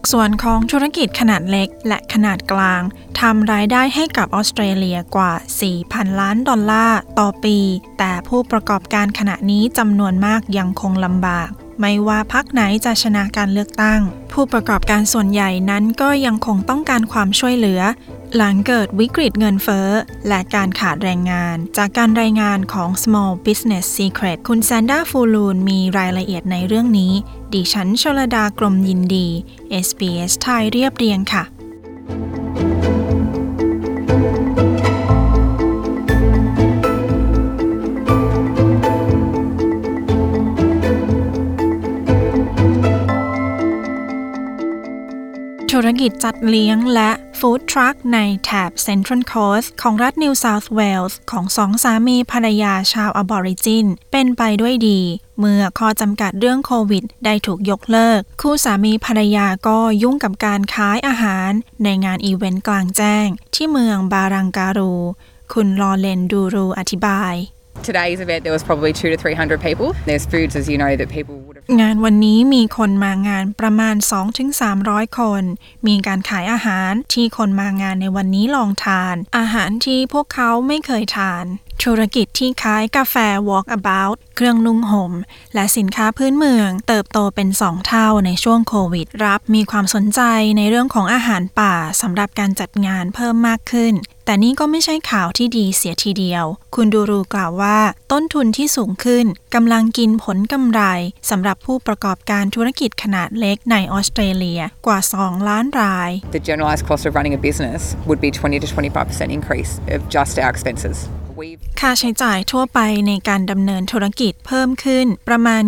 ภาคส่วนของธุรกิจขนาดเล็กและขนาดกลางทำรายได้ให้กับออสเตรเลียกว่า 4,000 ล้านดอลลาร์ต่อปี แต่ผู้ประกอบการขณะนี้จำนวนมากยังคงลำบาก ไม่ว่าพักไหนจะชนะการเลือกตั้ง ผู้ประกอบการส่วนใหญ่นั้นก็ยังคงต้องการความช่วยเหลือ หลังเกิดวิกฤตเงินเฟ้อ และการขาดแรงงาน จากการรายงานของ Small Business Secret คุณแซนด้าฟูลูนมีรายละเอียดในเรื่องนี้ ดิฉันชลดากรมยินดี SBS ไทยเรียบเรียงค่ะ ธุรกิจจัดเลี้ยงและฟู้ดทรัคในแถบ Central Coast ของรัฐ New South Wales ของสองสามีภรรยาชาวอบอริจิน เป็นไปด้วยดี เมื่อข้อจำกัดเรื่องโควิด ได้ถูกยกเลิก คู่สามีภรรยาก็ยุ่งกับการขายอาหารในงานอีเวนต์กลางแจ้ง ที่เมืองบารังการู คุณลอเลนดูรูอธิบาย Today's event, there was probably two to three hundred people. There's foods, as you know, that people งานวันนี้มีคนมางานประมาณ 2-300 คน มีการขายอาหารที่คนมางานในวันนี้ลองทาน อาหารที่พวกเขาไม่เคยทาน ธุรกิจที่ขายกาแฟ Walk About เครื่องนุ่งห่ม และสินค้าพื้นเมือง เติบโตเป็น 2 เท่าในช่วงโควิด รับมีความสนใจในเรื่องของอาหารป่าสำหรับการจัดงานเพิ่มมากขึ้น แต่นี่ก็ไม่ใช่ข่าวที่ดีเสียทีเดียว คุณดูรูกล่าวว่า ต้นทุนที่สูงขึ้นกำลังกินผลกำไรสำหรับผู้ประกอบการธุรกิจขนาดเล็กในออสเตรเลียกว่า 2 ล้านราย The generalised cost of running a business would be 20 to 25% increase of just our expenses. ค่าใช้จ่ายทั่วไปในการดำเนินธุรกิจเพิ่มขึ้นประมาณ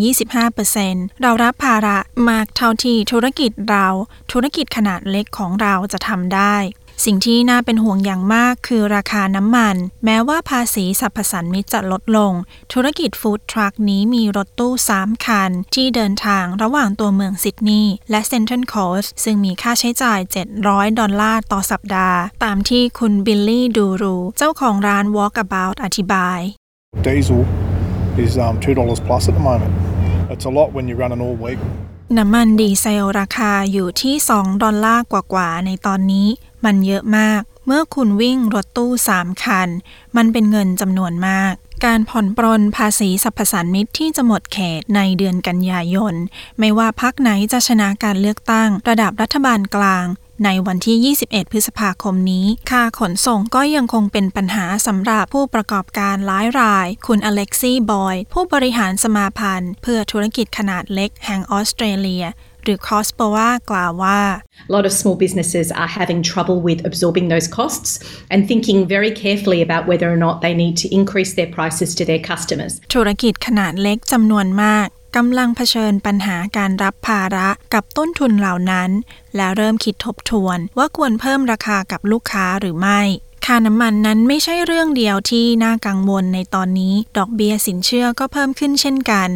20-25%เรารับภาระมากเท่าที่ธุรกิจเรา ธุรกิจขนาดเล็กของเราจะทำได้ สิ่งที่น่าเป็นห่วงอย่างมากคือราคาน้ำมัน แม้ว่าภาษีสรรพสานมิตจะลดลง ธุรกิจฟู้ดทรัคนี้มีรถตู้ 3 คัน ที่เดินทางระหว่างตัวเมืองซิดนีย์และเซนทรัลโคสต์ซึ่งมีค่าใช้จ่าย 700 ดอลลาร์ต่อสัปดาห์ ตามที่คุณบิลลี่ดูรูเจ้าของร้าน Walkabout อธิบาย Diesel is um, $2 plus at the moment. It's a lot when you run an all week. น้ำมันดีเซลราคาอยู่ที่ 2 ดอลลาร์กว่าๆในตอนนี้ มันเยอะมาก เมื่อคุณวิ่งรถตู้ 3 คัน มันเป็นเงินจำนวนมาก การผ่อนปรนภาษีสรรพสานมิตที่จะหมดเขตในเดือนกันยายน ไม่ว่าพักไหนจะชนะการเลือกตั้ง ระดับรัฐบาลกลางในวันที่ 21 พฤษภาคมนี้ ค่าขนส่งก็ยังคงเป็นปัญหาสำหรับผู้ประกอบการหลายราย คุณอเล็กซี่บอย ผู้บริหารสมาพันธ์ เพื่อธุรกิจขนาดเล็กแห่งออสเตรเลีย หรือคอสปวากล่าวว่า A lot of small businesses are having trouble with absorbing those costs and thinking very carefully about whether or not they need to increase their prices to their customers. ธุรกิจขนาดเล็กจำนวนมากกำลังเผชิญปัญหาการรับภาระกับต้นทุนเหล่านั้น และเริ่มคิดทบทวนว่าควรเพิ่มราคากับลูกค้าหรือไม่ค่าน้ำมันนั้นไม่ใช่เรื่องเดียวที่น่ากังวลในตอนนี้ ดอกเบี้ยสินเชื่อก็เพิ่มขึ้นเช่นกัน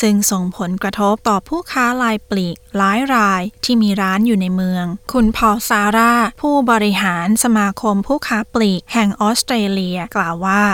ซึ่งส่งผลกระทบต่อผู้ค้ารายปลีกหลายรายที่มีร้านอยู่ในเมือง คุณพอลซาร่า ผู้บริหารสมาคมผู้ค้าปลีกแห่งออสเตรเลียกล่าวว่า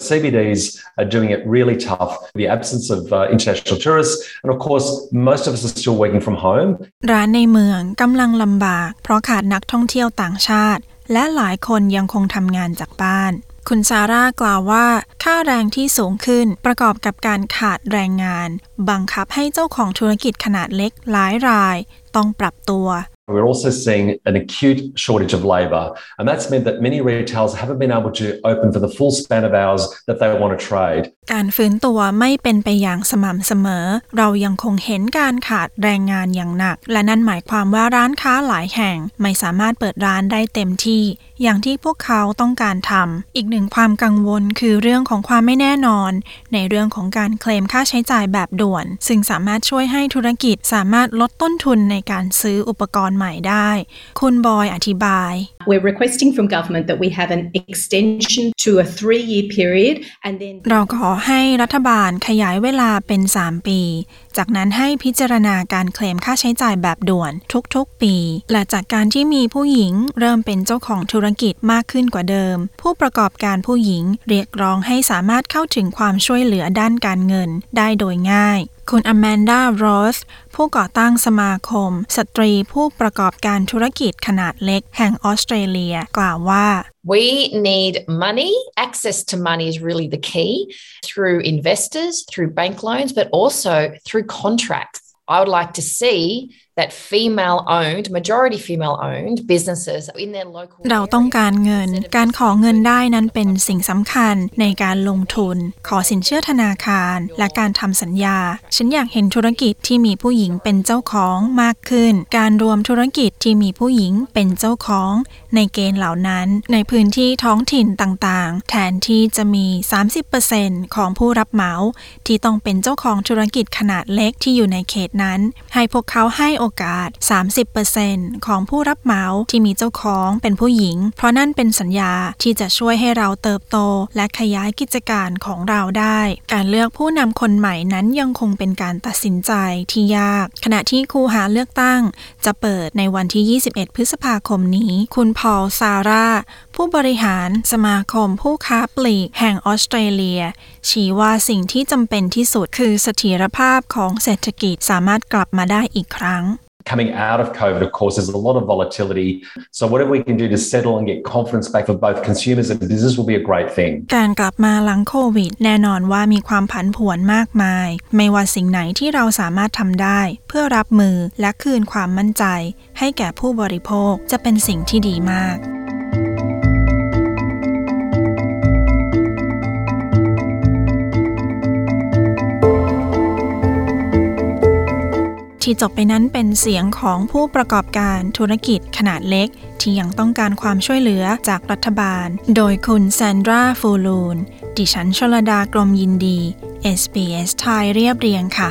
CBDs are doing it really tough. The absence of uh, international tourists, and of course, most of us are still working from home. ร้านในเมืองกำลังลำบาก เพราะขาดนักท่องเที่ยวต่างชาติ และหลายคนยังคงทำงานจากบ้าน คุณซาร่ากล่าวว่า ค่าแรงที่สูงขึ้นประกอบกับการขาดแรงงาน บังคับให้เจ้าของธุรกิจขนาดเล็กหลายราย ต้องปรับตัว We're also seeing an acute shortage of labour, and that's meant that many retailers haven't been able to open for the full span of hours that they want to trade. การฟื้นตัวไม่เป็นไปอย่างสม่ำเสมอ เรายังคงเห็นการขาดแรงงานอย่างหนัก และนั่นหมายความว่าร้านค้าหลายแห่งไม่สามารถเปิดร้านได้เต็มที่ อย่างที่พวกเขาต้องการทำอีกหนึ่งความกังวลคือเรื่องของความไม่แน่นอน ในเรื่องของการเคลมค่าใช้จ่ายแบบด่วน ซึ่งสามารถช่วยให้ธุรกิจสามารถลดต้นทุนในการซื้ออุปกรณ์ใหม่ได้ คุณบอยอธิบาย We're requesting from government that we have an extension to a three year period and then เราขอให้รัฐบาลขยายเวลาเป็น 3 ปี จากนั้นให้พิจารณาการเคลมค่าใช้จ่ายแบบด่วนทุกๆปี และจากการที่มีผู้หญิงเริ่มเป็นเจ้าของธุรกิจมากขึ้นกว่าเดิม ผู้ประกอบการผู้หญิงเรียกร้องให้สามารถเข้าถึงความช่วยเหลือด้านการเงินได้โดยง่าย คุณอแมนดาโรส ผู้ก่อตั้งสมาคม สตรีผู้ประกอบการธุรกิจขนาดเล็กแห่งออสเตรเลีย กล่าวว่า We need money. Access to money is really the key through investors, through bank loans, but also through contracts. I would like to see that female owned, majority female owned businesses in their local เราต้องการเงิน การขอเงินได้นั้นเป็นสิ่งสำคัญในการลงทุน ขอสินเชื่อธนาคาร และการทำสัญญา ฉันอยากเห็นธุรกิจที่มีผู้หญิงเป็นเจ้าของมากขึ้น การรวมธุรกิจที่มีผู้หญิงเป็นเจ้าของ ในเกณฑ์เหล่านั้น ในพื้นที่ท้องถิ่นต่างๆ แทนที่จะมี 30%ของผู้รับเหมา ที่ต้องเป็นเจ้าของธุรกิจขนาดเล็กที่อยู่ในเขตนั้น ให้พวกเขาให้โอกาส 30%ของผู้รับเหมาที่มีเจ้าของเป็นผู้หญิง เพราะนั่นเป็นสัญญาที่จะช่วยให้เราเติบโต และขยายกิจการของเราได้ การเลือกผู้นำคนใหม่นั้นยังคงเป็นการตัดสินใจที่ยาก ขณะที่คูหาเลือกตั้ง จะเปิดในวันที่ 21 พฤษภาคมนี้ คุณพอลซาร่า ผู้บริหารสมาคมผู้ค้าปลีกแห่งออสเตรเลีย ชี้ว่าสิ่งที่จำเป็นที่สุดคือเสถียรภาพของเศรษฐกิจสามารถกลับมาได้อีกครั้ง Coming out of COVID, of course, there's a lot of volatility. So, whatever we can do to settle and get confidence back for both consumers and business will be a great thing. การกลับมาหลังโควิด แน่นอนว่ามีความผันผวนมากมาย ไม่ว่าสิ่งไหนที่เราสามารถทำได้ เพื่อรับมือและคืนความมั่นใจ ให้แก่ผู้บริโภคจะเป็นสิ่งที่ดีมาก ที่จบไปนั้นเป็นเสียงของผู้ประกอบการธุรกิจขนาดเล็ก ที่ยังต้องการความช่วยเหลือจากรัฐบาล โดยคุณแซนดราฟูลูน ดิฉันชลดากรมยินดี SBS ไทยเรียบเรียงค่ะ